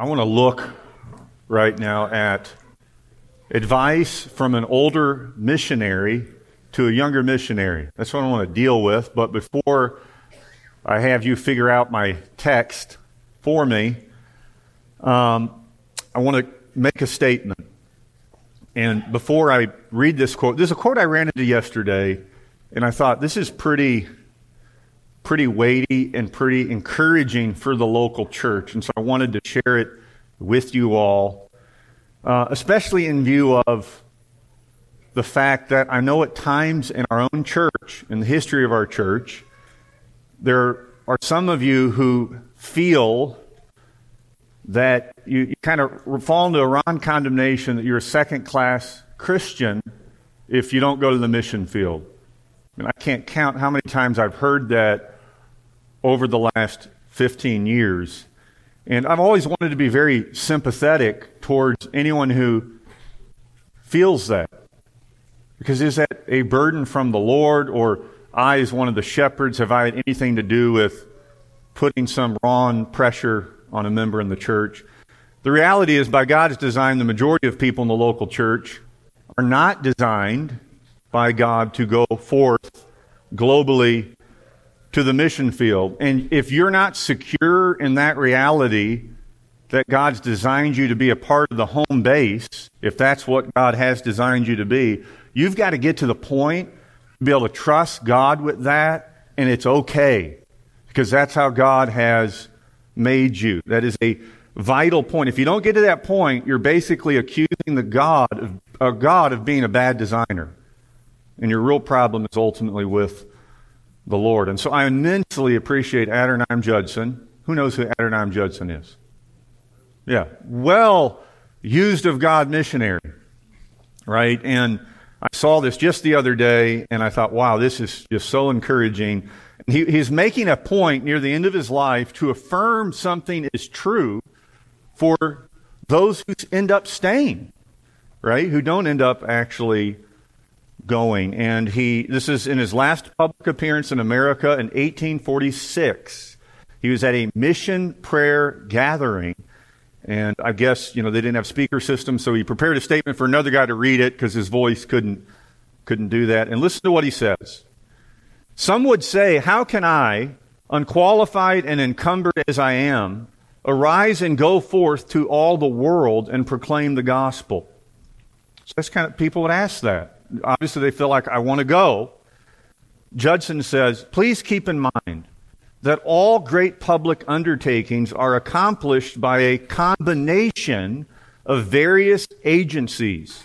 I want to look right now at advice from an older missionary to a younger missionary. That's what I want to deal with. But before I have you figure out my text for me, um, I want to make a statement. And before I read this quote, there's a quote I ran into yesterday, and I thought this is pretty pretty weighty and pretty encouraging for the local church. And so I wanted to share it with you all, uh, especially in view of the fact that I know at times in our own church, in the history of our church, there are some of you who feel that you, you kind of fall into a wrong condemnation that you're a second class Christian if you don't go to the mission field. I, mean, I can't count how many times I've heard that over the last 15 years. And I've always wanted to be very sympathetic towards anyone who feels that. Because is that a burden from the Lord, or I, as one of the shepherds, have I had anything to do with putting some wrong pressure on a member in the church? The reality is, by God's design, the majority of people in the local church are not designed by God to go forth globally to the mission field. And if you're not secure in that reality that God's designed you to be a part of the home base, if that's what God has designed you to be, you've got to get to the point to be able to trust God with that, and it's okay because that's how God has made you. That is a vital point. If you don't get to that point, you're basically accusing the God of, uh, God of being a bad designer. And your real problem is ultimately with the Lord. And so I immensely appreciate Adoniram Judson. Who knows who Adoniram Judson is? Yeah, well used of God missionary, right? And I saw this just the other day, and I thought, wow, this is just so encouraging. He, he's making a point near the end of his life to affirm something is true for those who end up staying, right? Who don't end up actually going. And he, this is in his last public appearance in America in 1846. He was at a mission prayer gathering. And I guess, you know, they didn't have speaker systems, so he prepared a statement for another guy to read it because his voice couldn't, couldn't do that. And listen to what he says. Some would say, How can I, unqualified and encumbered as I am, arise and go forth to all the world and proclaim the gospel? So that's kind of, people would ask that obviously they feel like I want to go. Judson says, please keep in mind that all great public undertakings are accomplished by a combination of various agencies.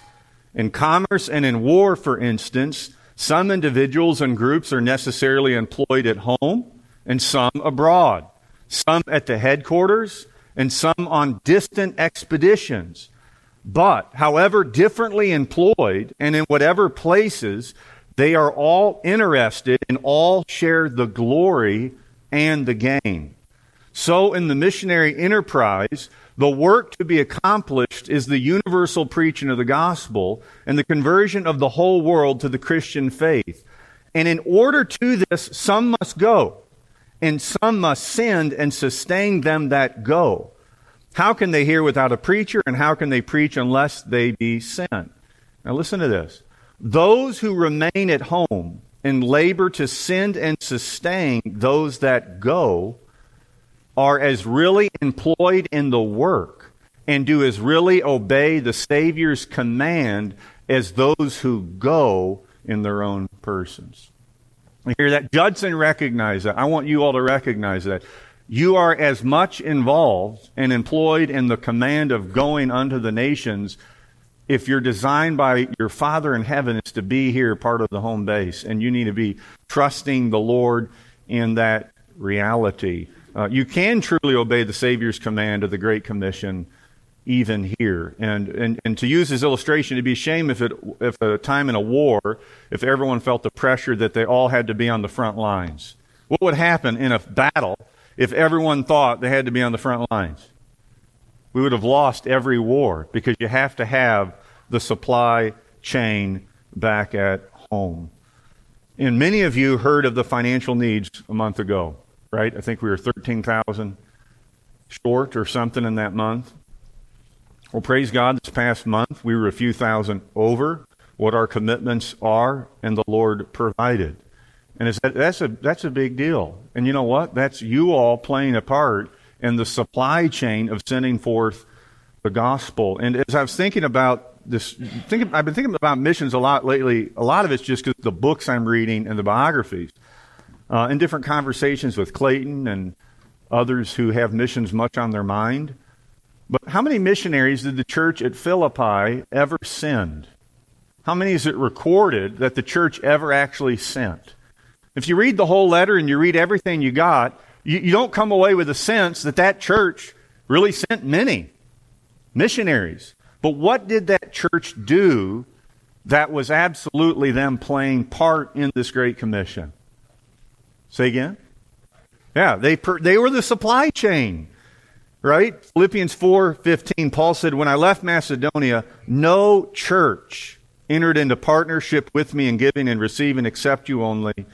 In commerce and in war, for instance, some individuals and groups are necessarily employed at home and some abroad, some at the headquarters and some on distant expeditions. But, however differently employed and in whatever places, they are all interested and all share the glory and the gain. So, in the missionary enterprise, the work to be accomplished is the universal preaching of the gospel and the conversion of the whole world to the Christian faith. And in order to this, some must go, and some must send and sustain them that go. How can they hear without a preacher, and how can they preach unless they be sent? Now, listen to this. Those who remain at home and labor to send and sustain those that go are as really employed in the work and do as really obey the Savior's command as those who go in their own persons. You hear that? Judson recognized that. I want you all to recognize that you are as much involved and employed in the command of going unto the nations if you're designed by your Father in heaven is to be here part of the home base, and you need to be trusting the Lord in that reality. Uh, you can truly obey the Savior's command of the Great Commission even here. And, and, and to use his illustration, it'd be a shame if, it, if a time in a war, if everyone felt the pressure that they all had to be on the front lines. What would happen in a battle if everyone thought they had to be on the front lines. We would have lost every war because you have to have the supply chain back at home. And many of you heard of the financial needs a month ago, right? I think we were 13,000 short or something in that month. Well, praise God, this past month we were a few thousand over what our commitments are, and the Lord provided. And that's, a, that's a big deal. And you know what? That's you all playing a part in the supply chain of sending forth the gospel. And as I was thinking about this, thinking, I've been thinking about missions a lot lately. A lot of it's just because the books I'm reading and the biographies. Uh, in different conversations with Clayton and others who have missions much on their mind. But how many missionaries did the church at Philippi ever send? How many is it recorded that the church ever actually sent? If you read the whole letter and you read everything you got, you, you don't come away with a sense that that church really sent many missionaries. But what did that church do that was absolutely them playing part in this Great Commission? Say again? Yeah, they, per, they were the supply chain, right? Philippians 4 15, Paul said, When I left Macedonia, no church entered into partnership with me in giving and receiving except you only.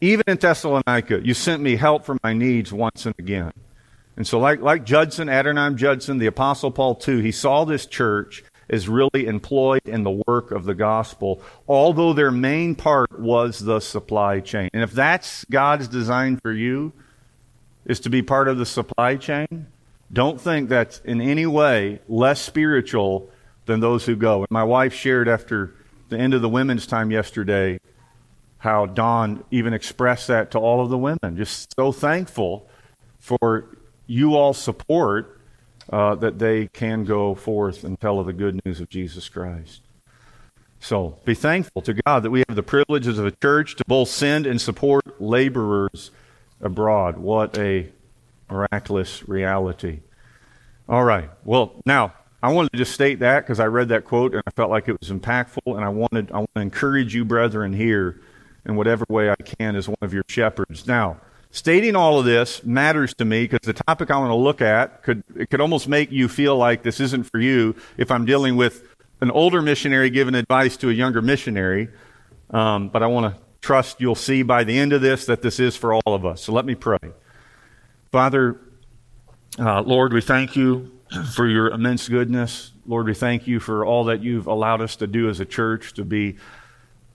Even in Thessalonica, you sent me help for my needs once and again. And so, like, like Judson, Adoniram Judson, the Apostle Paul too, he saw this church as really employed in the work of the gospel, although their main part was the supply chain. And if that's God's design for you, is to be part of the supply chain, don't think that's in any way less spiritual than those who go. And my wife shared after the end of the women's time yesterday how Don even expressed that to all of the women. Just so thankful for you all support uh, that they can go forth and tell of the good news of Jesus Christ. So be thankful to God that we have the privileges of a church to both send and support laborers abroad. What a miraculous reality. All right. Well, now I wanted to just state that because I read that quote and I felt like it was impactful, and I wanted I want to encourage you, brethren, here in whatever way I can as one of your shepherds. Now, stating all of this matters to me because the topic I want to look at could it could almost make you feel like this isn't for you if I'm dealing with an older missionary giving advice to a younger missionary. Um, but I want to trust you'll see by the end of this that this is for all of us. So let me pray. Father, uh, Lord, we thank you for your immense goodness. Lord, we thank you for all that you've allowed us to do as a church to be,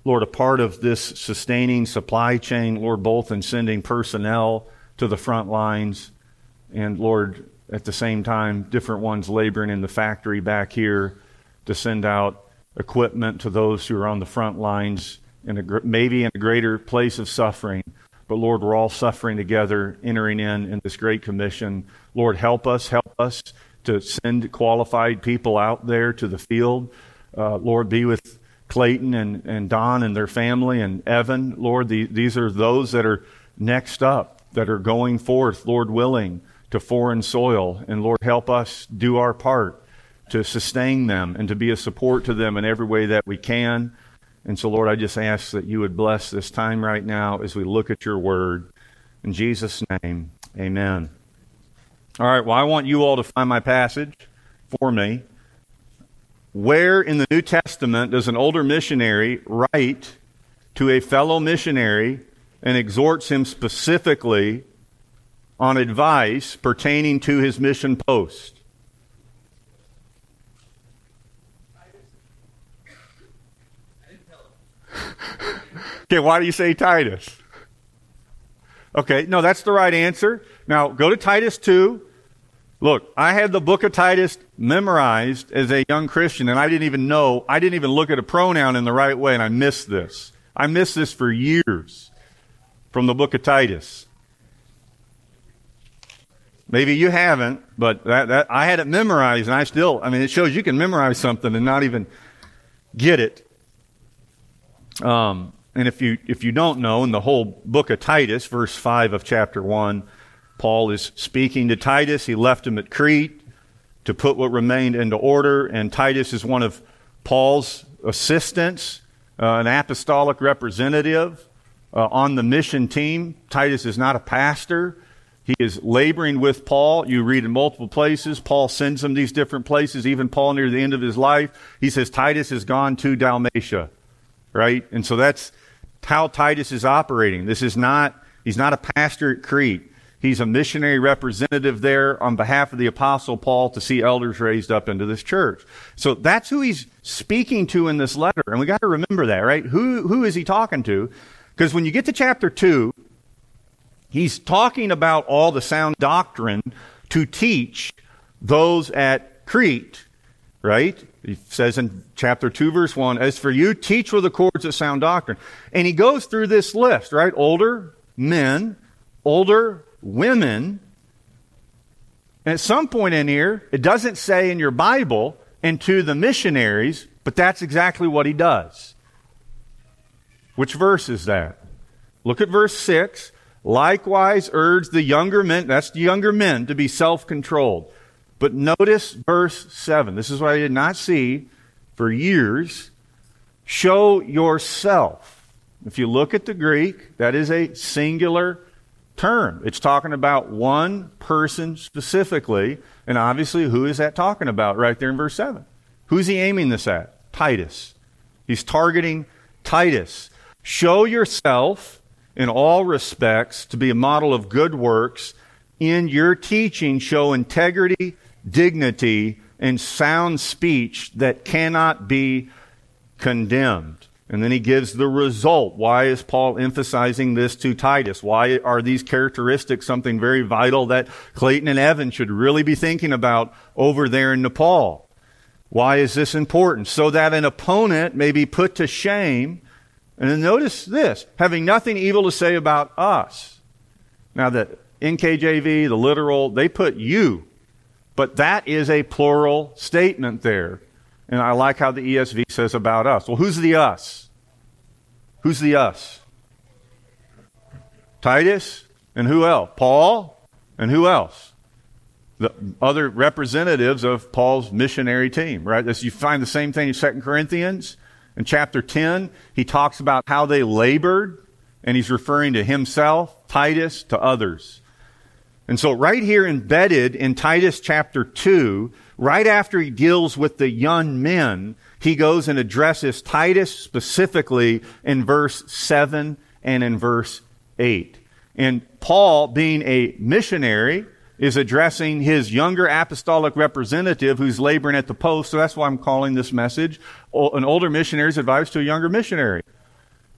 Lord, a part of this sustaining supply chain, Lord, both in sending personnel to the front lines and, Lord, at the same time, different ones laboring in the factory back here to send out equipment to those who are on the front lines in a, maybe in a greater place of suffering. But Lord, we're all suffering together, entering in in this great commission. Lord, help us, help us to send qualified people out there to the field. Uh, Lord, be with Clayton and, and Don and their family and Evan. Lord, the, these are those that are next up, that are going forth, Lord willing, to foreign soil. And Lord, help us do our part to sustain them and to be a support to them in every way that we can. And so, Lord, I just ask that you would bless this time right now as we look at your word. In Jesus' name, amen. All right, well, I want you all to find my passage for me. Where in the New Testament does an older missionary write to a fellow missionary and exhorts him specifically on advice pertaining to his mission post? okay, why do you say Titus? Okay, no, that's the right answer. Now, go to Titus 2. Look, I had the book of Titus memorized as a young Christian, and I didn't even know, I didn't even look at a pronoun in the right way, and I missed this. I missed this for years from the book of Titus. Maybe you haven't, but that, that, I had it memorized, and I still, I mean, it shows you can memorize something and not even get it. Um, and if you, if you don't know, in the whole book of Titus, verse 5 of chapter 1, Paul is speaking to Titus. He left him at Crete to put what remained into order, and Titus is one of Paul's assistants, uh, an apostolic representative uh, on the mission team. Titus is not a pastor. He is laboring with Paul. You read in multiple places. Paul sends him these different places. Even Paul, near the end of his life, he says Titus has gone to Dalmatia, right? And so that's how Titus is operating. This is not, he's not a pastor at Crete. He's a missionary representative there on behalf of the apostle Paul to see elders raised up into this church. So that's who he's speaking to in this letter. And we got to remember that, right? Who, who is he talking to? Because when you get to chapter 2, he's talking about all the sound doctrine to teach those at Crete, right? He says in chapter 2, verse 1, As for you, teach with the cords of sound doctrine. And he goes through this list, right? Older men, older women. And at some point in here, it doesn't say in your Bible, and to the missionaries, but that's exactly what he does. Which verse is that? Look at verse 6. Likewise, urge the younger men, that's the younger men, to be self controlled. But notice verse 7. This is what I did not see for years. Show yourself. If you look at the Greek, that is a singular term. It's talking about one person specifically, and obviously, who is that talking about right there in verse 7? Who's he aiming this at? Titus. He's targeting Titus. Show yourself in all respects to be a model of good works. In your teaching, show integrity, dignity, and sound speech that cannot be condemned. And then he gives the result. Why is Paul emphasizing this to Titus? Why are these characteristics something very vital that Clayton and Evan should really be thinking about over there in Nepal? Why is this important? So that an opponent may be put to shame. And then notice this having nothing evil to say about us. Now, the NKJV, the literal, they put you, but that is a plural statement there. And I like how the ESV says about us. Well, who's the us? Who's the us? Titus and who else? Paul and who else? The other representatives of Paul's missionary team, right? As you find the same thing in 2 Corinthians. In chapter 10, he talks about how they labored, and he's referring to himself, Titus, to others. And so, right here embedded in Titus chapter 2, right after he deals with the young men, he goes and addresses Titus specifically in verse 7 and in verse 8. And Paul, being a missionary, is addressing his younger apostolic representative who's laboring at the post. So that's why I'm calling this message an older missionary's advice to a younger missionary.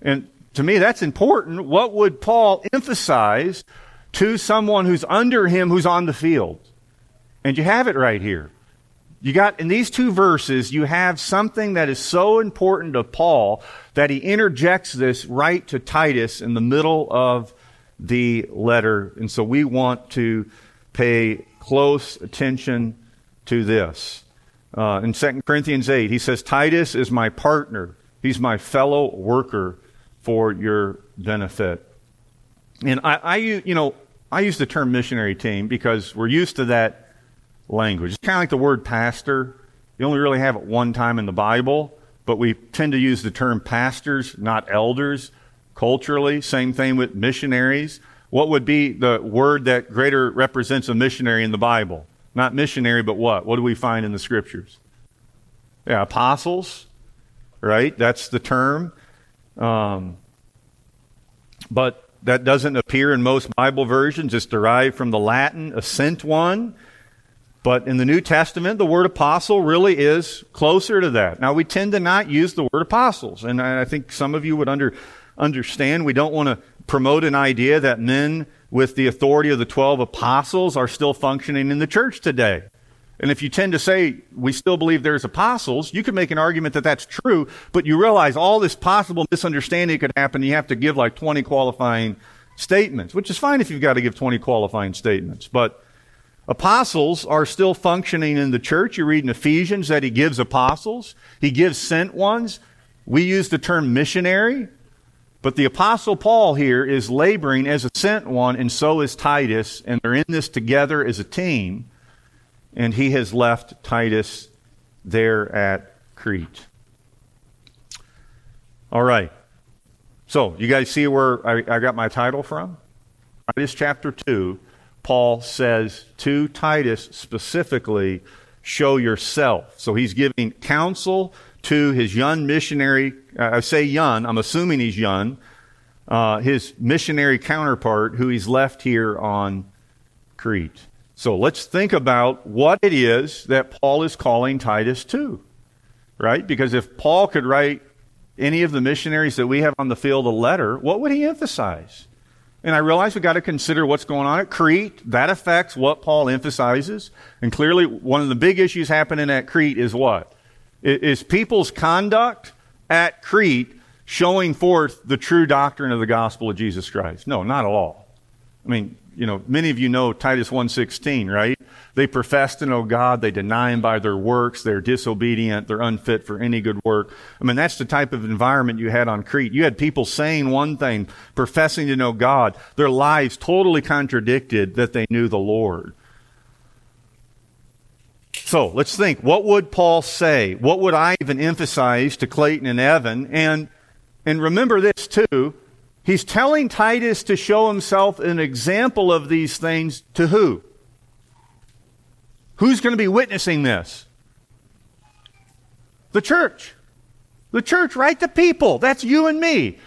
And to me, that's important. What would Paul emphasize to someone who's under him who's on the field? And you have it right here. You got in these two verses, you have something that is so important to Paul that he interjects this right to Titus in the middle of the letter. And so we want to pay close attention to this. Uh, in 2 Corinthians 8, he says, Titus is my partner. He's my fellow worker for your benefit. And I, I you know, I use the term missionary team because we're used to that language. It's kind of like the word pastor. You only really have it one time in the Bible, but we tend to use the term pastors, not elders, culturally. Same thing with missionaries. What would be the word that greater represents a missionary in the Bible? Not missionary, but what? What do we find in the scriptures? Yeah, apostles, right? That's the term. Um, but that doesn't appear in most Bible versions. It's derived from the Latin, a sent one. But in the New Testament, the word apostle really is closer to that. Now, we tend to not use the word apostles, and I think some of you would under, understand we don't want to promote an idea that men with the authority of the 12 apostles are still functioning in the church today. And if you tend to say we still believe there's apostles, you could make an argument that that's true, but you realize all this possible misunderstanding could happen. You have to give like 20 qualifying statements, which is fine if you've got to give 20 qualifying statements. But Apostles are still functioning in the church. You read in Ephesians that he gives apostles, he gives sent ones. We use the term missionary, but the apostle Paul here is laboring as a sent one, and so is Titus, and they're in this together as a team. And he has left Titus there at Crete. All right. So, you guys see where I, I got my title from? Titus chapter 2 Paul says to Titus specifically, show yourself. So he's giving counsel to his young missionary, uh, I say young, I'm assuming he's young, uh, his missionary counterpart who he's left here on Crete. So let's think about what it is that Paul is calling Titus to, right? Because if Paul could write any of the missionaries that we have on the field a letter, what would he emphasize? And I realize we've got to consider what's going on at Crete. That affects what Paul emphasizes. And clearly, one of the big issues happening at Crete is what? Is people's conduct at Crete showing forth the true doctrine of the gospel of Jesus Christ? No, not at all. I mean, you know, many of you know Titus 1:16, right? They profess to know God, they deny him by their works, they're disobedient, they're unfit for any good work. I mean, that's the type of environment you had on Crete. You had people saying one thing, professing to know God, their lives totally contradicted that they knew the Lord. So, let's think, what would Paul say? What would I even emphasize to Clayton and Evan? And and remember this too, He's telling Titus to show himself an example of these things to who? Who's going to be witnessing this? The church. The church, right? The people. That's you and me.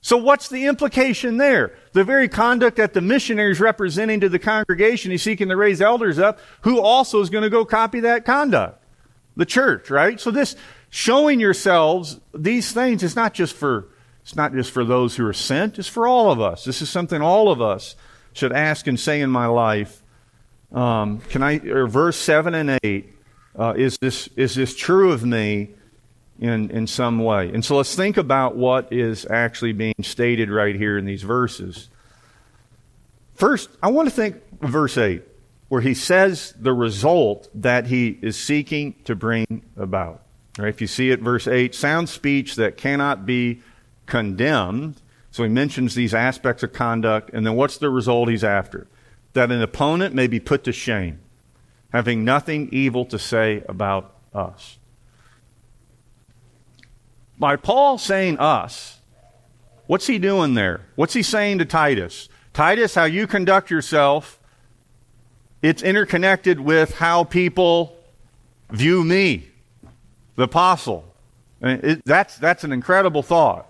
So what's the implication there? The very conduct that the missionary is representing to the congregation, he's seeking to raise elders up, who also is going to go copy that conduct? The church, right? So this showing yourselves these things is not just for it's not just for those who are sent, it's for all of us. This is something all of us should ask and say in my life. Um, can I, or verse 7 and 8, uh, is, this, is this true of me in, in some way? And so let's think about what is actually being stated right here in these verses. First, I want to think verse 8, where he says the result that he is seeking to bring about. Right? If you see it, verse 8, sound speech that cannot be condemned. So he mentions these aspects of conduct, and then what's the result he's after? That an opponent may be put to shame, having nothing evil to say about us. By Paul saying us, what's he doing there? What's he saying to Titus? Titus, how you conduct yourself, it's interconnected with how people view me, the apostle. It, that's, that's an incredible thought.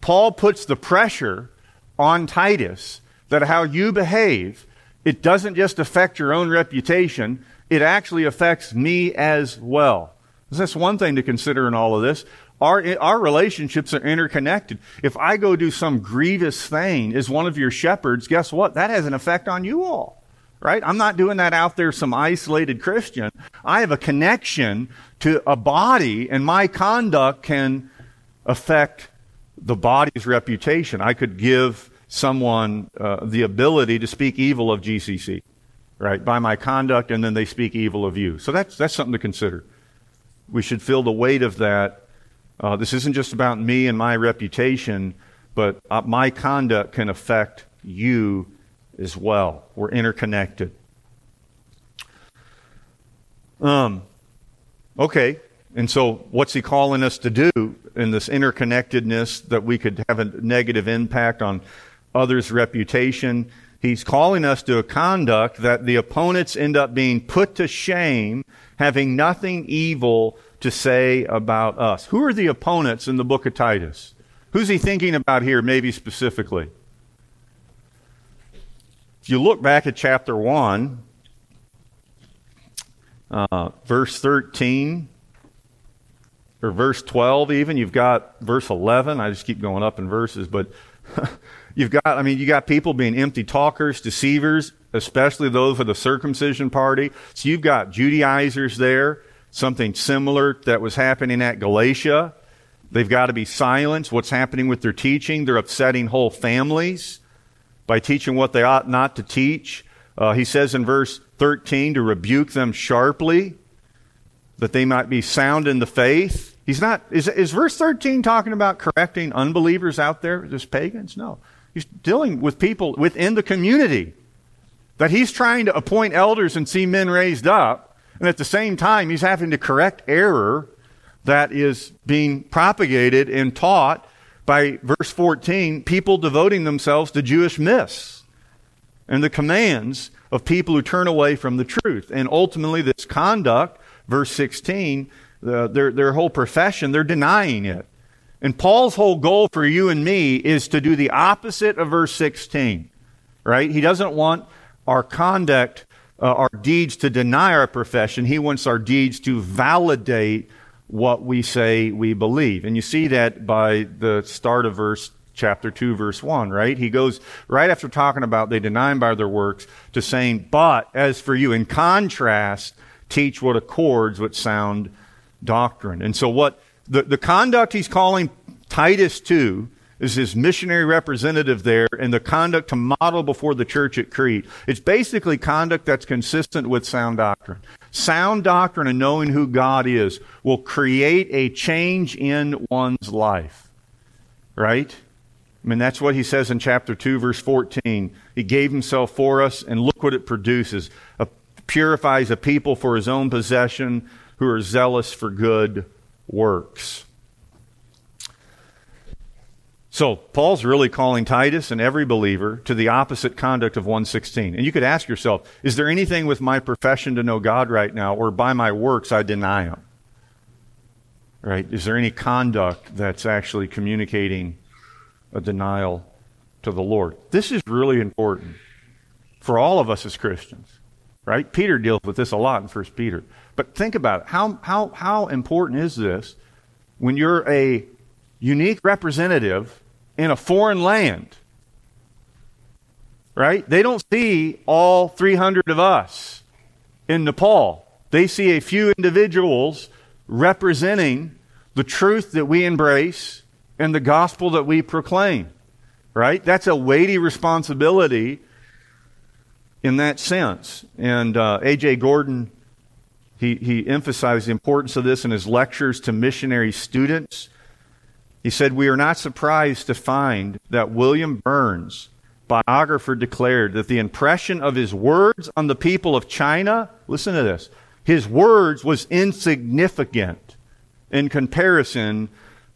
Paul puts the pressure on Titus that how you behave, it doesn't just affect your own reputation, it actually affects me as well. That's one thing to consider in all of this. Our, our relationships are interconnected. If I go do some grievous thing as one of your shepherds, guess what? That has an effect on you all. Right? I'm not doing that out there, some isolated Christian. I have a connection to a body, and my conduct can affect the body's reputation. I could give someone uh, the ability to speak evil of GCC, right, by my conduct, and then they speak evil of you. So that's, that's something to consider. We should feel the weight of that. Uh, this isn't just about me and my reputation, but uh, my conduct can affect you as well. We're interconnected. Um, okay, and so what's he calling us to do in this interconnectedness that we could have a negative impact on others' reputation. He's calling us to a conduct that the opponents end up being put to shame, having nothing evil to say about us. Who are the opponents in the book of Titus? Who's he thinking about here, maybe specifically? If you look back at chapter 1, uh, verse 13, or verse 12 even you've got verse 11 i just keep going up in verses but you've got i mean you got people being empty talkers deceivers especially those of the circumcision party. So you've got judaizers there something similar that was happening at galatia. They've got to be silenced. What's happening with their teaching? They're upsetting whole families by teaching what they ought not to teach. Uh, he says in verse 13 to rebuke them sharply that they might be sound in the faith. He's not, is, is verse 13 talking about correcting unbelievers out there, just pagans? No. He's dealing with people within the community that he's trying to appoint elders and see men raised up. And at the same time, he's having to correct error that is being propagated and taught by verse 14, people devoting themselves to Jewish myths and the commands of people who turn away from the truth. And ultimately, this conduct, verse 16, the, their, their whole profession, they're denying it. And Paul's whole goal for you and me is to do the opposite of verse 16, right? He doesn't want our conduct, uh, our deeds to deny our profession. He wants our deeds to validate what we say we believe. And you see that by the start of verse chapter 2 verse 1, right? He goes right after talking about they deny him by their works to saying, "But as for you in contrast, teach what accords with sound doctrine." And so what the, the conduct he's calling Titus to is his missionary representative there and the conduct to model before the church at Crete. It's basically conduct that's consistent with sound doctrine. Sound doctrine and knowing who God is will create a change in one's life. Right? I mean, that's what he says in chapter 2, verse 14. He gave himself for us, and look what it produces. A, purifies a people for his own possession who are zealous for good works. So, Paul's really calling Titus and every believer to the opposite conduct of 116. And you could ask yourself, is there anything with my profession to know God right now, or by my works I deny Him? Right? Is there any conduct that's actually communicating a denial to the Lord? This is really important for all of us as Christians. Right? Peter deals with this a lot in 1 Peter. But think about it. How, how, how important is this when you're a unique representative in a foreign land. Right? They don't see all 300 of us in Nepal. They see a few individuals representing the truth that we embrace and the gospel that we proclaim. Right? That's a weighty responsibility in that sense. And uh, A.J. Gordon, he, he emphasized the importance of this in his lectures to missionary students. He said, We are not surprised to find that William Burns, biographer, declared that the impression of his words on the people of China, listen to this, his words was insignificant in comparison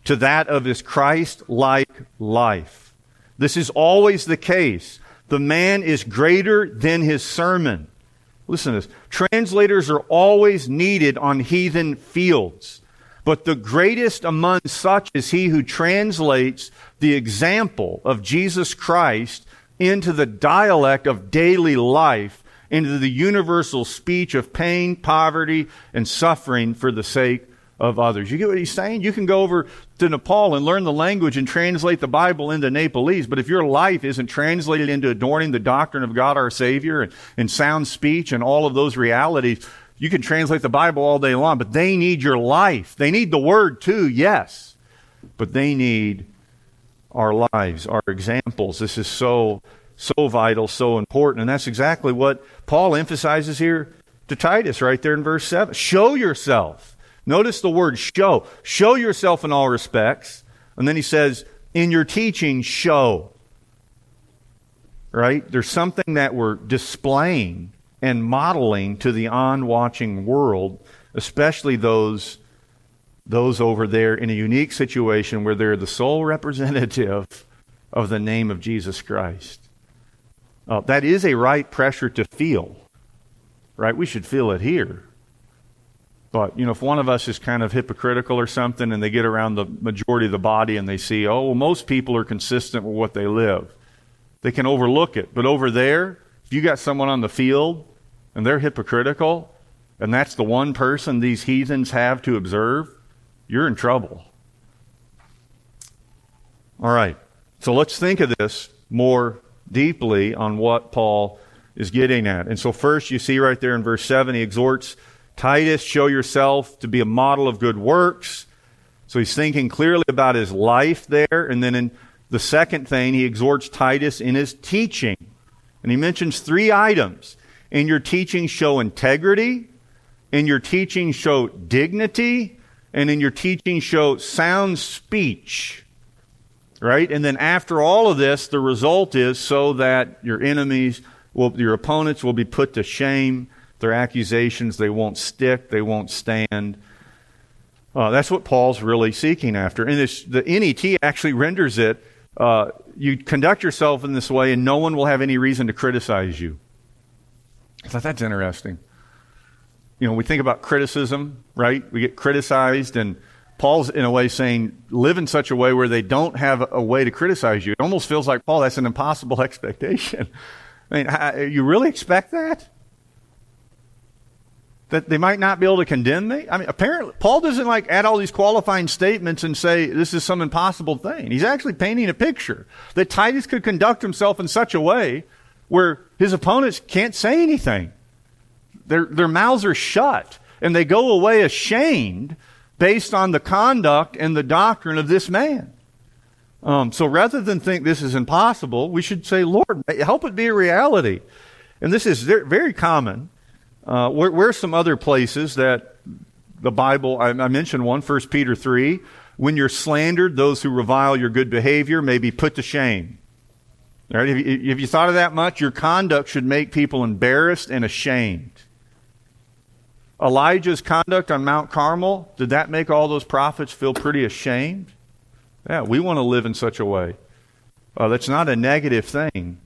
to that of his Christ like life. This is always the case. The man is greater than his sermon. Listen to this. Translators are always needed on heathen fields. But the greatest among such is he who translates the example of Jesus Christ into the dialect of daily life, into the universal speech of pain, poverty, and suffering for the sake of others. You get what he's saying? You can go over to Nepal and learn the language and translate the Bible into Nepalese, but if your life isn't translated into adorning the doctrine of God our Savior and, and sound speech and all of those realities, you can translate the Bible all day long, but they need your life. They need the Word too, yes. But they need our lives, our examples. This is so, so vital, so important. And that's exactly what Paul emphasizes here to Titus right there in verse 7. Show yourself. Notice the word show. Show yourself in all respects. And then he says, in your teaching, show. Right? There's something that we're displaying and modeling to the on watching world, especially those, those over there in a unique situation where they're the sole representative of the name of Jesus Christ. Uh, that is a right pressure to feel, right? We should feel it here. But, you know, if one of us is kind of hypocritical or something and they get around the majority of the body and they see, oh, well, most people are consistent with what they live, they can overlook it. But over there, if you got someone on the field and they're hypocritical, and that's the one person these heathens have to observe, you're in trouble. All right. So let's think of this more deeply on what Paul is getting at. And so, first, you see right there in verse 7, he exhorts Titus, show yourself to be a model of good works. So he's thinking clearly about his life there. And then in the second thing, he exhorts Titus in his teaching. And he mentions three items. In your teaching, show integrity. In your teaching, show dignity. And in your teaching, show sound speech. Right? And then after all of this, the result is so that your enemies, will, your opponents will be put to shame. Their accusations, they won't stick, they won't stand. Uh, that's what Paul's really seeking after. And this, the NET actually renders it uh, you conduct yourself in this way, and no one will have any reason to criticize you. I thought that's interesting. You know, we think about criticism, right? We get criticized, and Paul's in a way saying, live in such a way where they don't have a way to criticize you. It almost feels like, Paul, that's an impossible expectation. I mean, you really expect that? That they might not be able to condemn me? I mean, apparently, Paul doesn't like add all these qualifying statements and say this is some impossible thing. He's actually painting a picture that Titus could conduct himself in such a way where his opponents can't say anything. Their, their mouths are shut and they go away ashamed based on the conduct and the doctrine of this man. Um, so rather than think this is impossible, we should say, Lord, help it be a reality. And this is very common. Uh, where, where, are some other places that the Bible, I, I mentioned one, 1 Peter 3, when you're slandered, those who revile your good behavior may be put to shame. All right, if you, you thought of that much, your conduct should make people embarrassed and ashamed. Elijah's conduct on Mount Carmel, did that make all those prophets feel pretty ashamed? Yeah, we want to live in such a way. Uh, that's not a negative thing.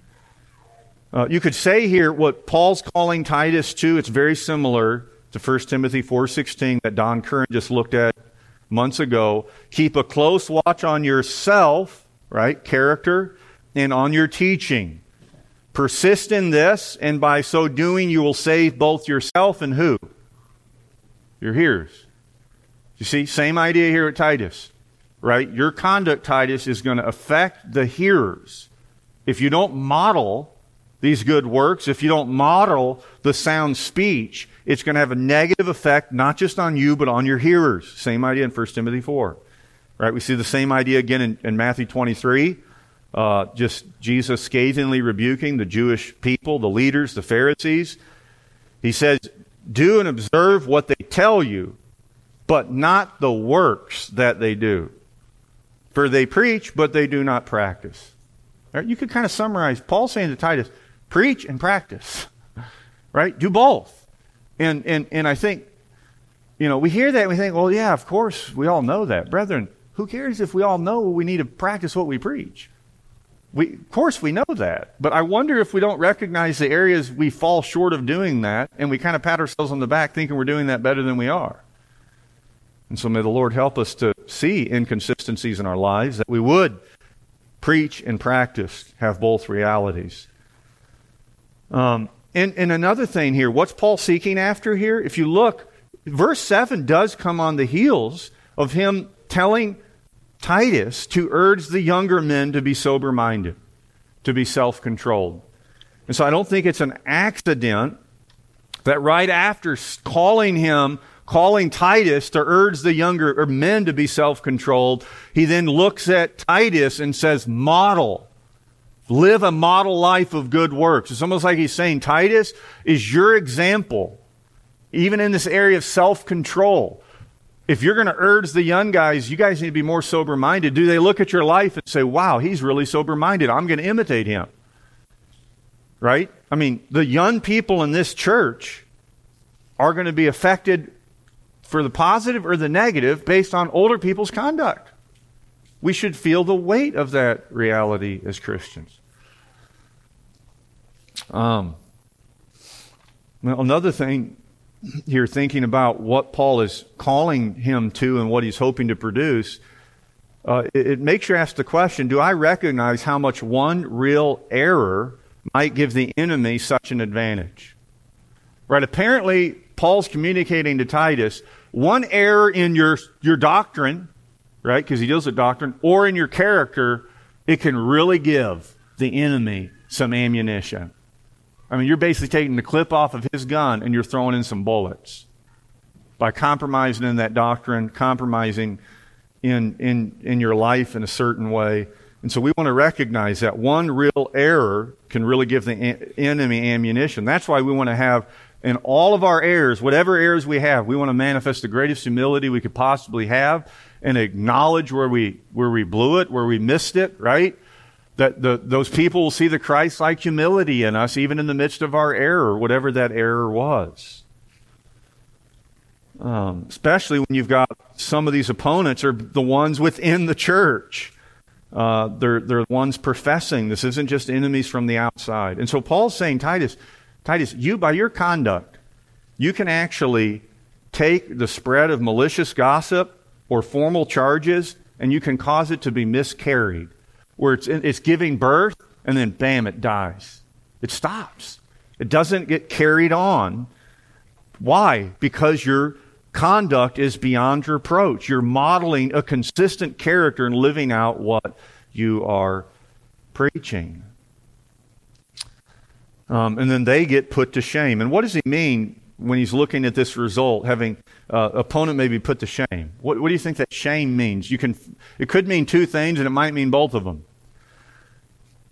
Uh, you could say here what Paul's calling Titus to. It's very similar to 1 Timothy 4:16 that Don Curran just looked at months ago. Keep a close watch on yourself, right? Character, and on your teaching. Persist in this, and by so doing, you will save both yourself and who? Your hearers. You see, same idea here at Titus right? Your conduct, Titus, is going to affect the hearers. If you don't model these good works, if you don't model the sound speech, it's going to have a negative effect, not just on you, but on your hearers. Same idea in 1 Timothy 4. Right? We see the same idea again in, in Matthew 23. Uh, just Jesus scathingly rebuking the Jewish people, the leaders, the Pharisees. He says, Do and observe what they tell you, but not the works that they do. For they preach, but they do not practice. Right? You could kind of summarize Paul saying to Titus, preach and practice. Right? Do both. And, and, and I think, you know, we hear that and we think, well, yeah, of course, we all know that. Brethren, who cares if we all know we need to practice what we preach? We, of course, we know that. But I wonder if we don't recognize the areas we fall short of doing that and we kind of pat ourselves on the back thinking we're doing that better than we are. And so may the Lord help us to see inconsistencies in our lives, that we would preach and practice, have both realities. Um, and, and another thing here, what's Paul seeking after here? If you look, verse 7 does come on the heels of him telling Titus to urge the younger men to be sober minded, to be self controlled. And so I don't think it's an accident that right after calling him calling Titus to urge the younger men to be self controlled, he then looks at Titus and says, model. Live a model life of good works. It's almost like he's saying, Titus is your example, even in this area of self control. If you're going to urge the young guys, you guys need to be more sober minded. Do they look at your life and say, wow, he's really sober minded? I'm going to imitate him. Right? I mean, the young people in this church are going to be affected for the positive or the negative based on older people's conduct. We should feel the weight of that reality as Christians. Um, well, another thing here, thinking about what Paul is calling him to and what he's hoping to produce, uh, it, it makes you ask the question do I recognize how much one real error might give the enemy such an advantage? Right? Apparently, Paul's communicating to Titus one error in your, your doctrine, right, because he deals with doctrine, or in your character, it can really give the enemy some ammunition. I mean, you're basically taking the clip off of his gun and you're throwing in some bullets by compromising in that doctrine, compromising in, in, in your life in a certain way. And so we want to recognize that one real error can really give the enemy ammunition. That's why we want to have in all of our errors, whatever errors we have, we want to manifest the greatest humility we could possibly have and acknowledge where we, where we blew it, where we missed it, right? That the, those people will see the Christ like humility in us, even in the midst of our error, whatever that error was. Um, especially when you've got some of these opponents are the ones within the church. Uh, they're, they're the ones professing. This isn't just enemies from the outside. And so Paul's saying, Titus, Titus, you, by your conduct, you can actually take the spread of malicious gossip or formal charges and you can cause it to be miscarried, where it's, it's giving birth and then bam, it dies. It stops. It doesn't get carried on. Why? Because your conduct is beyond reproach. You're modeling a consistent character and living out what you are preaching. Um, and then they get put to shame. And what does he mean when he's looking at this result, having uh, opponent maybe put to shame? What, what do you think that shame means? You can, it could mean two things, and it might mean both of them.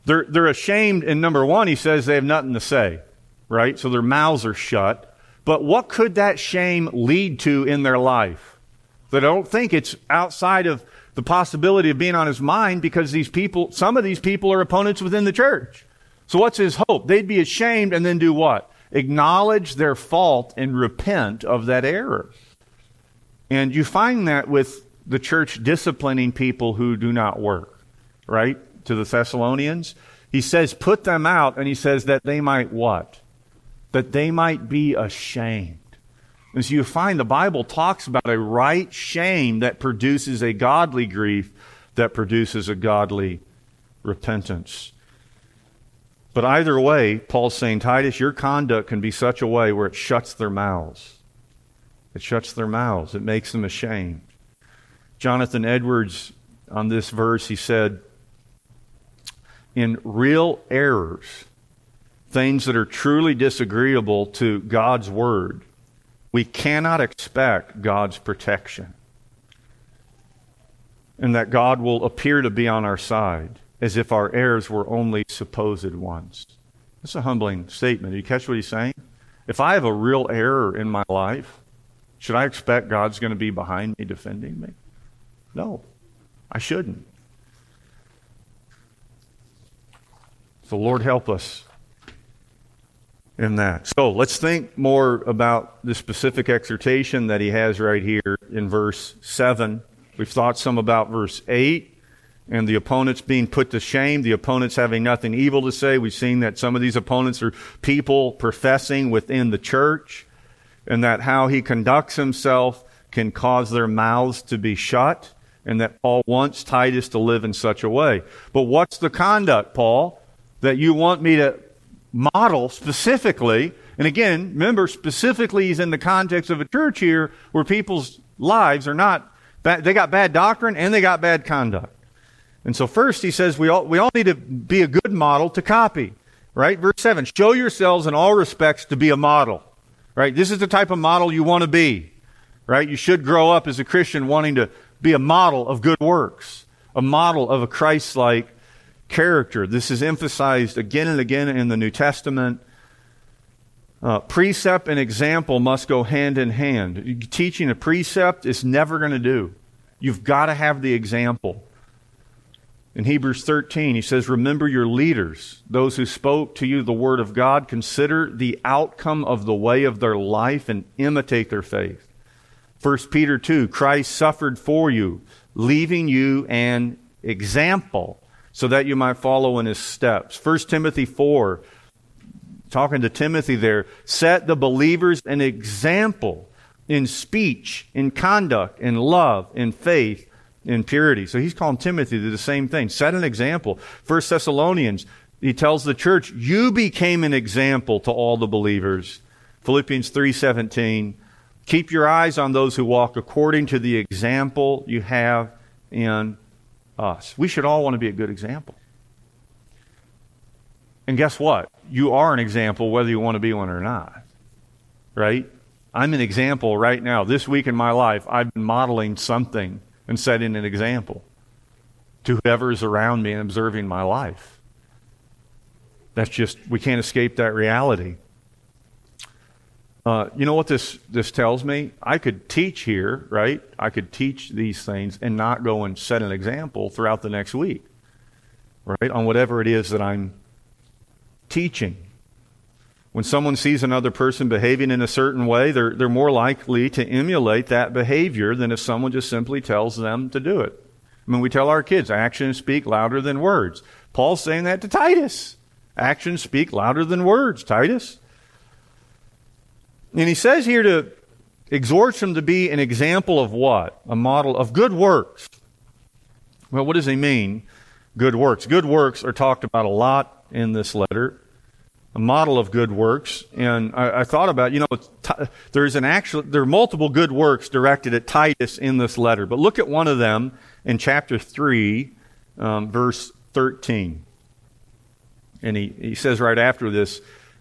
They're, they're ashamed in number one, he says they have nothing to say, right? So their mouths are shut. But what could that shame lead to in their life? That I don't think it's outside of the possibility of being on his mind because these people, some of these people are opponents within the church. So what's his hope? They'd be ashamed and then do what? Acknowledge their fault and repent of that error. And you find that with the church disciplining people who do not work, right? To the Thessalonians. He says, put them out, and he says that they might what? That they might be ashamed. And so you find the Bible talks about a right shame that produces a godly grief that produces a godly repentance. But either way, Paul's saying, Titus, your conduct can be such a way where it shuts their mouths. It shuts their mouths, it makes them ashamed. Jonathan Edwards, on this verse, he said, In real errors, things that are truly disagreeable to God's word, we cannot expect God's protection. And that God will appear to be on our side as if our errors were only supposed ones. That's a humbling statement. Do you catch what he's saying? If I have a real error in my life, should I expect God's going to be behind me defending me? No, I shouldn't. So, Lord, help us in that. So, let's think more about the specific exhortation that he has right here in verse 7. We've thought some about verse 8 and the opponents being put to shame, the opponents having nothing evil to say. We've seen that some of these opponents are people professing within the church, and that how he conducts himself can cause their mouths to be shut, and that Paul wants Titus to live in such a way. But what's the conduct, Paul, that you want me to model specifically? And again, remember, specifically, is in the context of a church here where people's lives are not, bad, they got bad doctrine and they got bad conduct. And so, first, he says we all, we all need to be a good model to copy. Right? Verse 7 Show yourselves in all respects to be a model. Right? This is the type of model you want to be. Right? You should grow up as a Christian wanting to be a model of good works, a model of a Christ like character. This is emphasized again and again in the New Testament. Uh, precept and example must go hand in hand. Teaching a precept is never going to do. You've got to have the example. In Hebrews 13, he says, Remember your leaders, those who spoke to you the word of God. Consider the outcome of the way of their life and imitate their faith. 1 Peter 2, Christ suffered for you, leaving you an example so that you might follow in his steps. 1 Timothy 4, talking to Timothy there, set the believers an example in speech, in conduct, in love, in faith, in purity. So he's calling Timothy to the same thing. Set an example. First Thessalonians, he tells the church, you became an example to all the believers. Philippians 3:17, keep your eyes on those who walk according to the example you have in us. We should all want to be a good example. And guess what? You are an example whether you want to be one or not. Right? I'm an example right now. This week in my life, I've been modeling something and setting an example to whoever is around me and observing my life. That's just, we can't escape that reality. Uh, you know what this, this tells me? I could teach here, right? I could teach these things and not go and set an example throughout the next week, right? On whatever it is that I'm teaching. When someone sees another person behaving in a certain way, they're, they're more likely to emulate that behavior than if someone just simply tells them to do it. I mean, we tell our kids, actions speak louder than words. Paul's saying that to Titus. Actions speak louder than words, Titus. And he says here to exhort him to be an example of what? A model of good works. Well, what does he mean? Good works. Good works are talked about a lot in this letter. a model of good works. And I, I thought about, you know, there's an actual, there are multiple good works directed at Titus in this letter. But look at one of them in chapter 3, um, verse 13. And he, he says right after this,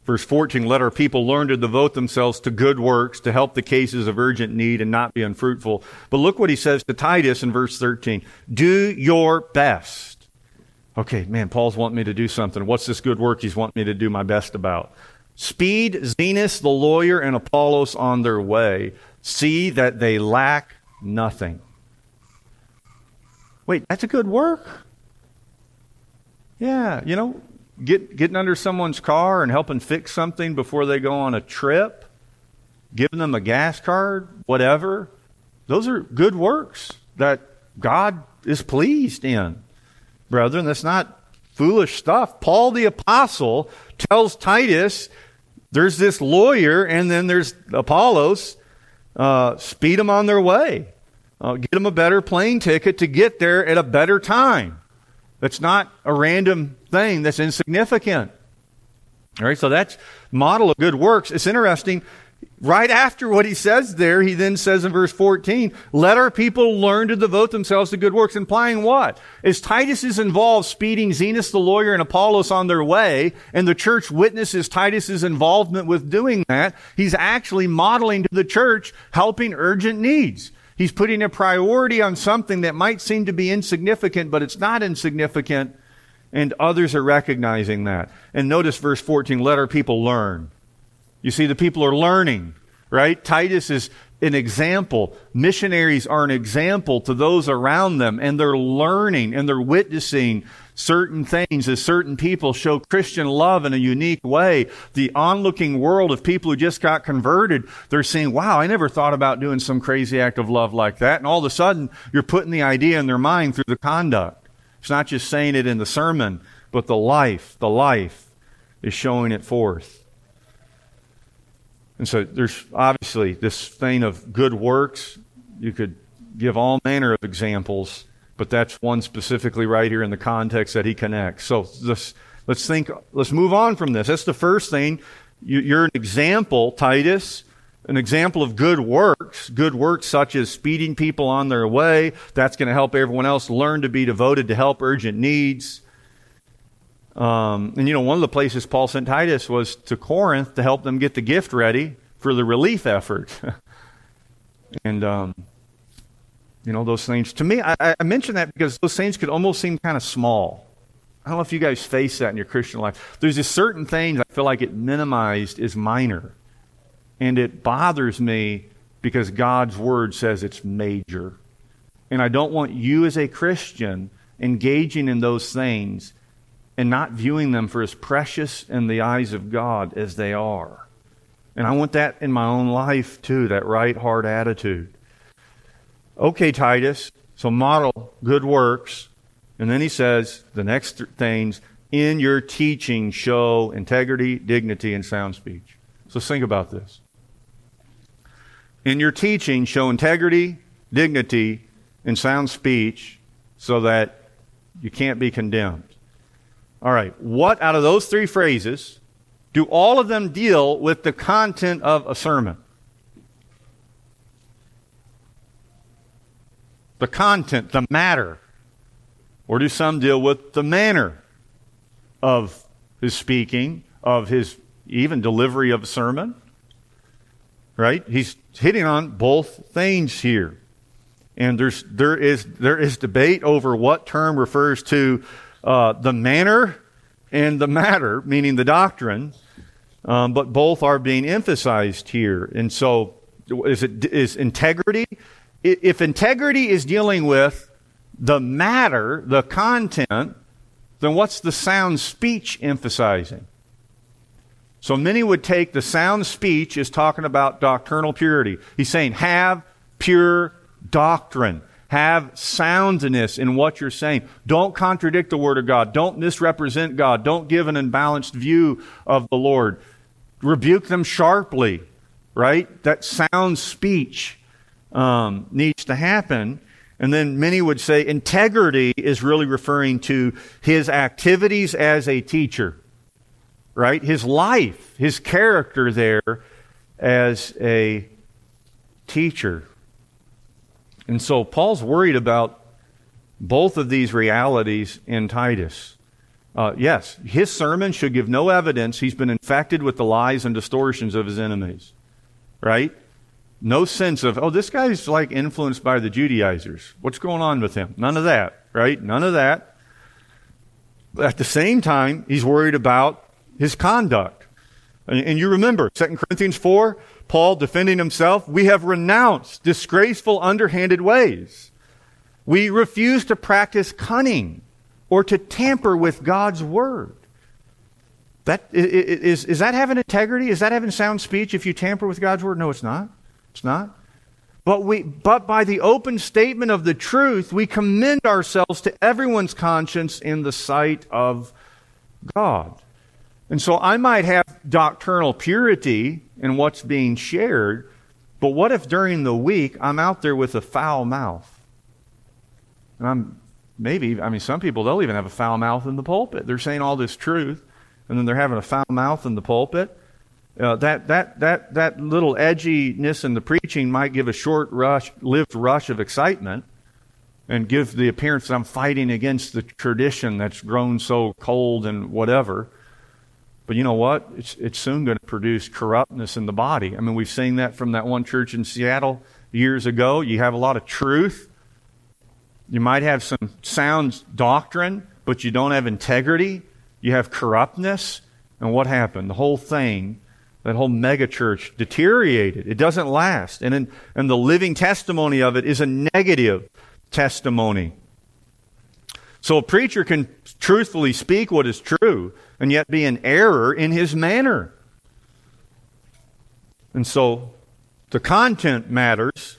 verse 14, let our people learn to devote themselves to good works, to help the cases of urgent need and not be unfruitful. But look what he says to Titus in verse 13. Do your best Okay, man, Paul's wanting me to do something. What's this good work he's wanting me to do my best about? Speed Zenas the lawyer and Apollos on their way. See that they lack nothing. Wait, that's a good work? Yeah, you know, get, getting under someone's car and helping fix something before they go on a trip, giving them a gas card, whatever. Those are good works that God is pleased in brethren. That's not foolish stuff. Paul the Apostle tells Titus there's this lawyer, and then there's Apollos. Uh, speed them on their way. Uh, get them a better plane ticket to get there at a better time. That's not a random thing that's insignificant. All right, so that's model of good works. It's interesting. Right after what he says there, he then says in verse 14, let our people learn to devote themselves to good works, implying what? As Titus is involved speeding Zenas the lawyer and Apollos on their way, and the church witnesses Titus's involvement with doing that, he's actually modeling to the church helping urgent needs. He's putting a priority on something that might seem to be insignificant, but it's not insignificant, and others are recognizing that. And notice verse 14, let our people learn. You see, the people are learning, right? Titus is an example. Missionaries are an example to those around them, and they're learning and they're witnessing certain things as certain people show Christian love in a unique way. The onlooking world of people who just got converted, they're saying, wow, I never thought about doing some crazy act of love like that. And all of a sudden, you're putting the idea in their mind through the conduct. It's not just saying it in the sermon, but the life, the life is showing it forth. And so there's obviously this thing of good works. You could give all manner of examples, but that's one specifically right here in the context that he connects. So this, let's think, let's move on from this. That's the first thing. You, are an example, Titus, an example of good works, good works such as speeding people on their way. That's going to help everyone else learn to be devoted to help urgent needs. Um, and you know, one of the places Paul sent Titus was to Corinth to help them get the gift ready for the relief effort. and, um, you know, those things. To me, I, I mention that because those things could almost seem kind of small. I don't know if you guys face that in your Christian life. There's just certain things I feel like it minimized is minor. And it bothers me because God's word says it's major. And I don't want you as a Christian engaging in those things and not viewing them for as precious in the eyes of God as they are. And I want that in my own life too, that right heart attitude. Okay, Titus, so model good works. And then he says the next th- things in your teaching show integrity, dignity, and sound speech. So think about this. In your teaching, show integrity, dignity, and sound speech so that you can't be condemned. All right, what out of those three phrases do all of them deal with the content of a sermon? The content, the matter. Or do some deal with the manner of his speaking, of his even delivery of a sermon? Right? He's hitting on both things here. And there's, there, is, there is debate over what term refers to uh, the manner and the matter, meaning the doctrine, um, but both are being emphasized here. And so, is it is integrity? If integrity is dealing with the matter, the content, then what's the sound speech emphasizing? So many would take the sound speech as talking about doctrinal purity. He's saying, have pure doctrine. Have soundness in what you're saying. Don't contradict the Word of God. Don't misrepresent God. Don't give an unbalanced view of the Lord. Rebuke them sharply, right? That sound speech um, needs to happen. And then many would say integrity is really referring to his activities as a teacher. right? His life, his character there as a teacher. And so Paul's worried about both of these realities in Titus. Uh, yes, his sermon should give no evidence he's been infected with the lies and distortions of his enemies, right? No sense of, oh, this guy's like influenced by the Judaizers. What's going on with him? None of that, right? None of that. But at the same time, he's worried about his conduct. And, and you remember, 2 Corinthians 4, Paul defending himself, we have renounced disgraceful, underhanded ways. We refuse to practice cunning or to tamper with God's word. That, is, is that having integrity? Is that having sound speech if you tamper with God's word? No, it's not. It's not. But, we, but by the open statement of the truth, we commend ourselves to everyone's conscience in the sight of God. And so I might have doctrinal purity in what's being shared, but what if during the week I'm out there with a foul mouth? And I'm maybe, I mean, some people, they'll even have a foul mouth in the pulpit. They're saying all this truth, and then they're having a foul mouth in the pulpit. Uh, that, that, that, that little edginess in the preaching might give a short rush, lived rush of excitement and give the appearance that I'm fighting against the tradition that's grown so cold and whatever. But you know what? It's, it's soon going to produce corruptness in the body. I mean, we've seen that from that one church in Seattle years ago. You have a lot of truth, you might have some sound doctrine, but you don't have integrity. You have corruptness. And what happened? The whole thing, that whole megachurch deteriorated. It doesn't last. And, in, and the living testimony of it is a negative testimony. So a preacher can truthfully speak what is true and yet be an error in his manner. And so the content matters.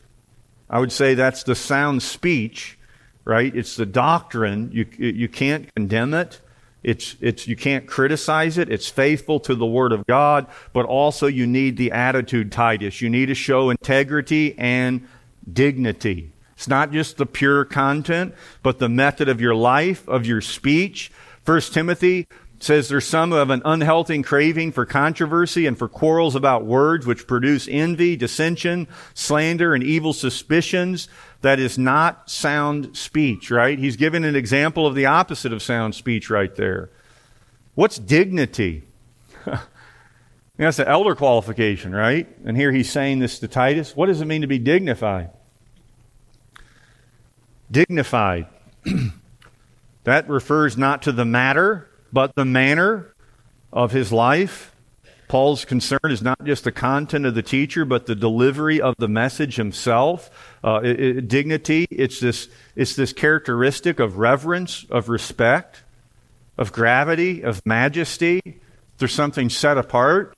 I would say that's the sound speech right? It's the doctrine. You, you can't condemn it. It's, it's, you can't criticize it. It's faithful to the Word of God, but also you need the attitude, Titus. You need to show integrity and dignity. It's not just the pure content, but the method of your life, of your speech. First Timothy says there's some have an unhealthy craving for controversy and for quarrels about words which produce envy, dissension, slander, and evil suspicions. That is not sound speech, right? He's given an example of the opposite of sound speech right there. What's dignity? That's an elder qualification, right? And here he's saying this to Titus. What does it mean to be dignified? Dignified. that refers not to the matter, but the manner of his life. Paul's concern is not just the content of the teacher, but the delivery of the message himself. Uh, it, it, dignity, it's this, it's this characteristic of reverence, of respect, of gravity, of majesty. There's something set apart.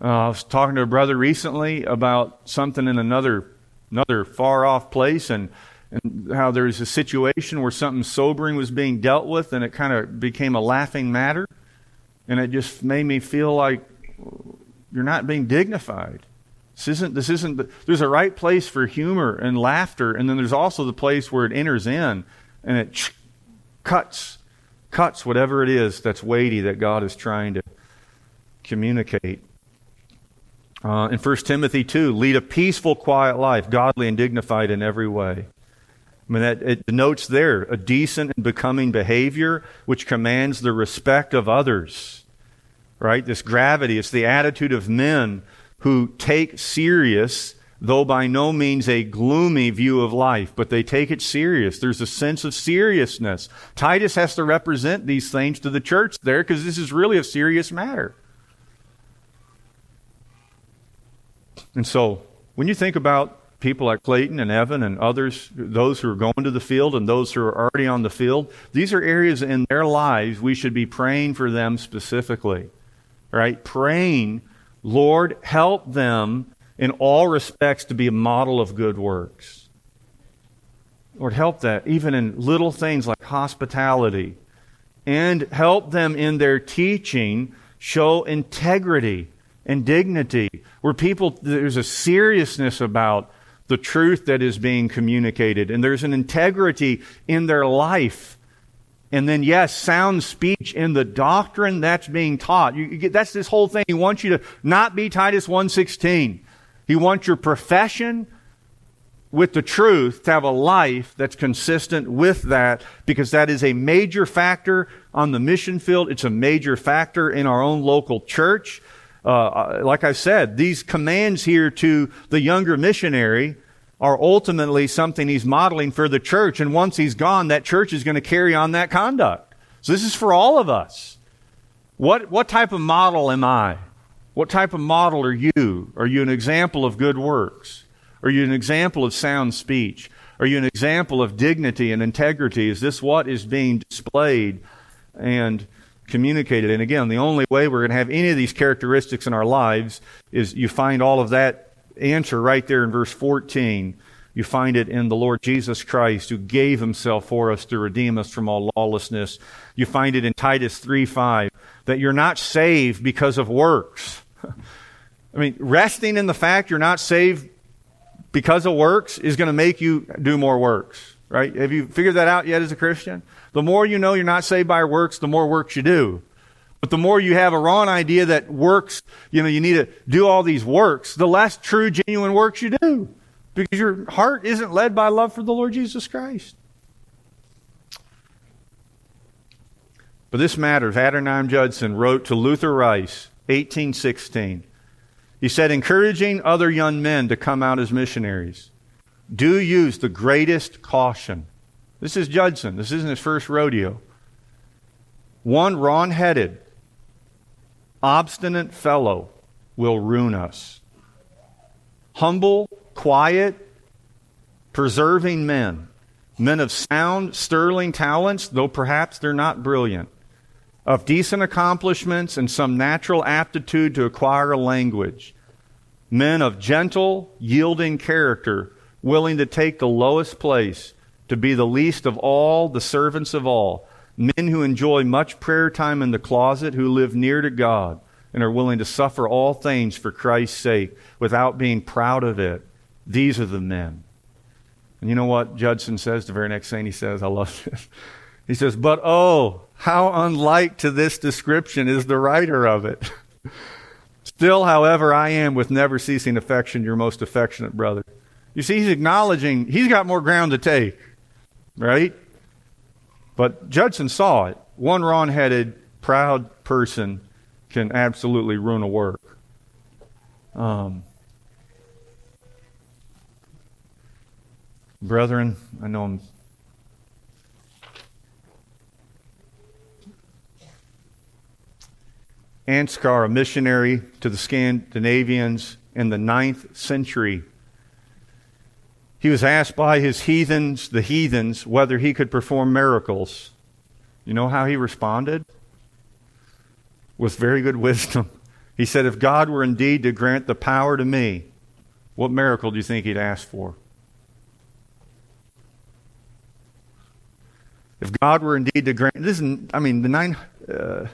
Uh, I was talking to a brother recently about something in another, another far off place, and and how there was a situation where something sobering was being dealt with and it kind of became a laughing matter. And it just made me feel like you're not being dignified. This isn't, this isn't, there's a right place for humor and laughter, and then there's also the place where it enters in and it cuts, cuts whatever it is that's weighty that God is trying to communicate. Uh, in 1 Timothy 2, lead a peaceful, quiet life, godly and dignified in every way. I mean, that, it denotes there a decent and becoming behavior which commands the respect of others. Right? This gravity, it's the attitude of men who take serious, though by no means a gloomy view of life, but they take it serious. There's a sense of seriousness. Titus has to represent these things to the church there because this is really a serious matter. And so, when you think about people like Clayton and Evan and others, those who are going to the field and those who are already on the field, these are areas in their lives we should be praying for them specifically. Right? Praying, Lord, help them in all respects to be a model of good works. Lord, help that, even in little things like hospitality. And help them in their teaching show integrity and dignity, where people, there's a seriousness about the truth that is being communicated, and there's an integrity in their life And then, yes, sound speech in the doctrine that's being taught. You, you get, that's this whole thing. He wants you to not be Titus 116. He wants your profession with the truth to have a life that's consistent with that because that is a major factor on the mission field. It's a major factor in our own local church. Uh, uh like I said, these commands here to the younger missionary are ultimately something he's modeling for the church. And once he's gone, that church is going to carry on that conduct. So this is for all of us. What, what type of model am I? What type of model are you? Are you an example of good works? Are you an example of sound speech? Are you an example of dignity and integrity? Is this what is being displayed and communicated? And again, the only way we're going to have any of these characteristics in our lives is you find all of that answer right there in verse 14. You find it in the Lord Jesus Christ who gave himself for us to redeem us from all lawlessness. You find it in Titus 3 5 that you're not saved because of works. I mean, resting in the fact you're not saved because of works is going to make you do more works, right? Have you figured that out yet as a Christian? The more you know you're not saved by works, the more works you do. But the more you have a wrong idea that works, you know, you need to do all these works, the less true, genuine works you do. Because your heart isn't led by love for the Lord Jesus Christ. But this matters. Adoniram Judson wrote to Luther Rice, 1816. He said, encouraging other young men to come out as missionaries, do use the greatest caution. This is Judson. This isn't his first rodeo. One wrong headed, obstinate fellow will ruin us. Humble, quiet, preserving men, men of sound, sterling talents, though perhaps they're not brilliant, of decent accomplishments and some natural aptitude to acquire a language, men of gentle, yielding character, willing to take the lowest place, to be the least of all, the servants of all men who enjoy much prayer time in the closet, who live near to God, and are willing to suffer all things for Christ's sake without being proud of it. These are the men. And you know what Judson says? The very next thing he says, I love this. He says, But oh, how unlike to this description is the writer of it. Still, however, I am with never ceasing affection your most affectionate brother. You see, he's acknowledging he's got more ground to take, right? But Judson saw it. One wrong headed, proud person can absolutely ruin a work. Um, brethren, I know I'm. Ansgar, a missionary to the Scandinavians in the ninth century, he was asked by his heathens, the heathens, whether he could perform miracles. You know how he responded? With very good wisdom. He said, If God were indeed to grant the power to me, what miracle do you think he'd ask for? If God were indeed to grant, this is, I mean, the nine, uh,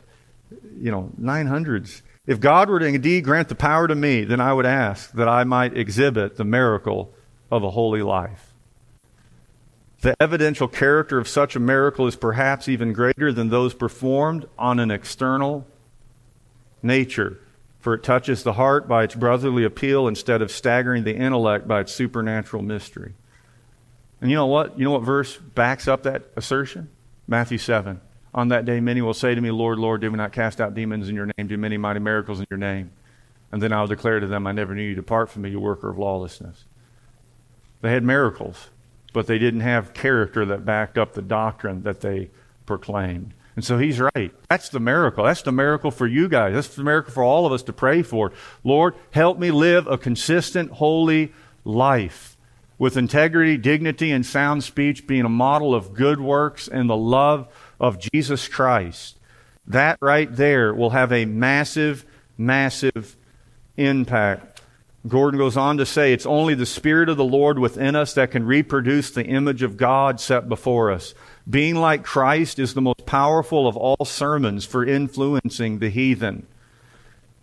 you know, nine hundreds. If God were to indeed grant the power to me, then I would ask that I might exhibit the miracle of a holy life. The evidential character of such a miracle is perhaps even greater than those performed on an external nature, for it touches the heart by its brotherly appeal instead of staggering the intellect by its supernatural mystery. And you know what? You know what verse backs up that assertion? Matthew 7. On that day, many will say to me, Lord, Lord, did we not cast out demons in your name, do many mighty miracles in your name? And then I will declare to them, I never knew you. Depart from me, you worker of lawlessness. They had miracles, but they didn't have character that backed up the doctrine that they proclaimed. And so he's right. That's the miracle. That's the miracle for you guys. That's the miracle for all of us to pray for. Lord, help me live a consistent, holy life with integrity, dignity, and sound speech, being a model of good works and the love of Jesus Christ. That right there will have a massive, massive impact Gordon goes on to say it's only the Spirit of the Lord within us that can reproduce the image of God set before us. Being like Christ is the most powerful of all sermons for influencing the heathen.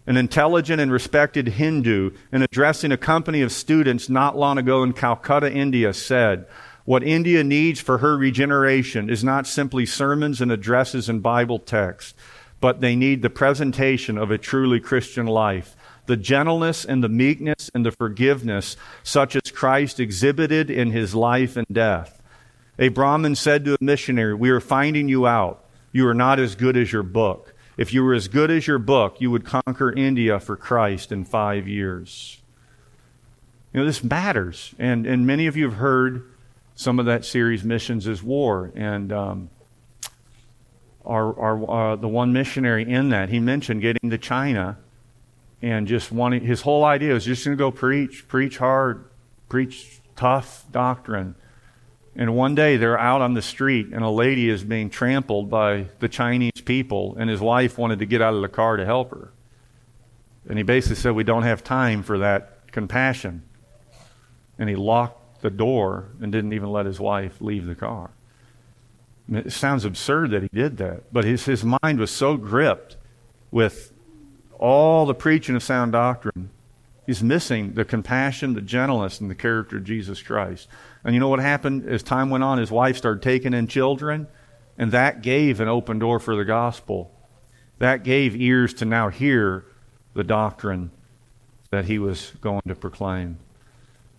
An intelligent and respected Hindu, in addressing a company of students not long ago in Calcutta, India, said, What India needs for her regeneration is not simply sermons and addresses and Bible texts, but they need the presentation of a truly Christian life, the gentleness and the meekness and the forgiveness such as Christ exhibited in his life and death. A Brahmin said to a missionary, We are finding you out. You are not as good as your book. If you were as good as your book, you would conquer India for Christ in five years. You know, this matters. And, and many of you have heard some of that series, Missions is War. And um, our, our, uh, the one missionary in that, he mentioned getting to China and just wanting, his whole idea was just going to go preach, preach hard, preach tough doctrine. And one day they're out on the street and a lady is being trampled by the Chinese people, and his wife wanted to get out of the car to help her. And he basically said, We don't have time for that compassion. And he locked the door and didn't even let his wife leave the car. It sounds absurd that he did that, but his, his mind was so gripped with all the preaching of sound doctrine, is missing the compassion, the gentleness, and the character of Jesus Christ. And you know what happened as time went on? His wife started taking in children, and that gave an open door for the gospel. That gave ears to now hear the doctrine that he was going to proclaim.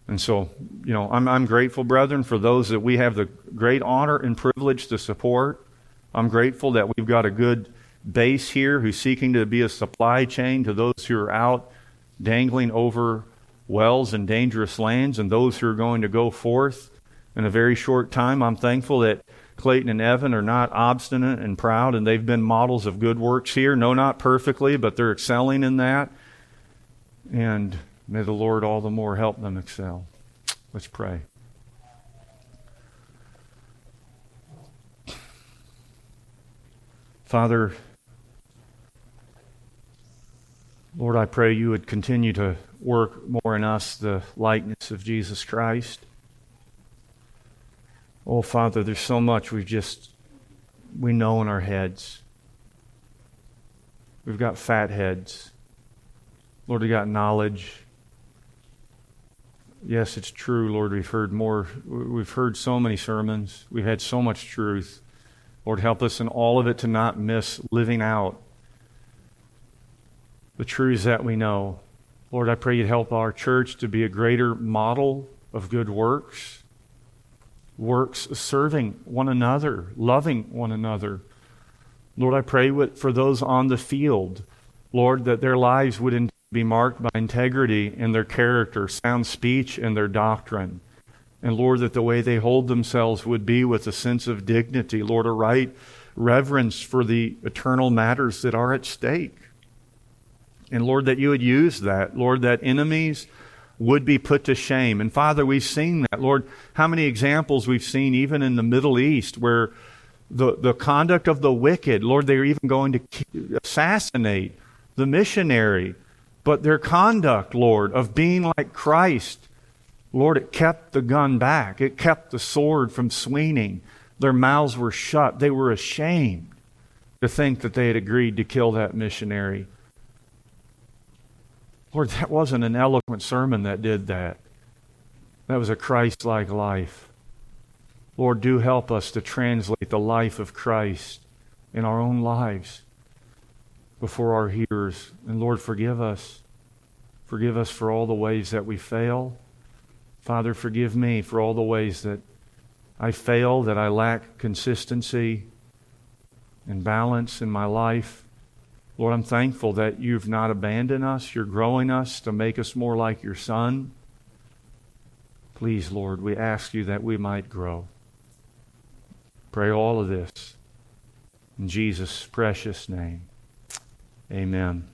And so, you know, I'm, I'm grateful, brethren, for those that we have the great honor and privilege to support. I'm grateful that we've got a good base here who's seeking to be a supply chain to those who are out dangling over wells and dangerous lands and those who are going to go forth in a very short time. I'm thankful that Clayton and Evan are not obstinate and proud, and they've been models of good works here. No, not perfectly, but they're excelling in that. And May the Lord all the more help them excel. Let's pray. Father, Lord, I pray you would continue to work more in us the likeness of Jesus Christ. Oh, Father, there's so much we've just we know in our heads. We've got fat heads. Lord, we've got knowledge. Yes, it's true, Lord. We've heard more. We've heard so many sermons. We've had so much truth. Lord, help us in all of it to not miss living out the truths that we know. Lord, I pray you'd help our church to be a greater model of good works, works serving one another, loving one another. Lord, I pray for those on the field, Lord, that their lives would be marked by integrity in their character, sound speech, and their doctrine. And Lord, that the way they hold themselves would be with a sense of dignity, Lord, a right reverence for the eternal matters that are at stake. And Lord, that you would use that, Lord, that enemies would be put to shame. And Father, we've seen that. Lord, how many examples we've seen even in the Middle East where the, the conduct of the wicked, Lord, they're even going to assassinate the missionary but their conduct, Lord, of being like Christ, Lord, it kept the gun back. It kept the sword from swinging. Their mouths were shut. They were ashamed to think that they had agreed to kill that missionary. Lord, that wasn't an eloquent sermon that did that. That was a Christ like life. Lord, do help us to translate the life of Christ in our own lives before our hearers. And Lord, forgive us. Forgive us for all the ways that we fail. Father, forgive me for all the ways that I fail, that I lack consistency and balance in my life. Lord, I'm thankful that you've not abandoned us. You're growing us to make us more like your Son. Please, Lord, we ask you that we might grow. Pray all of this in Jesus' precious name. Amen.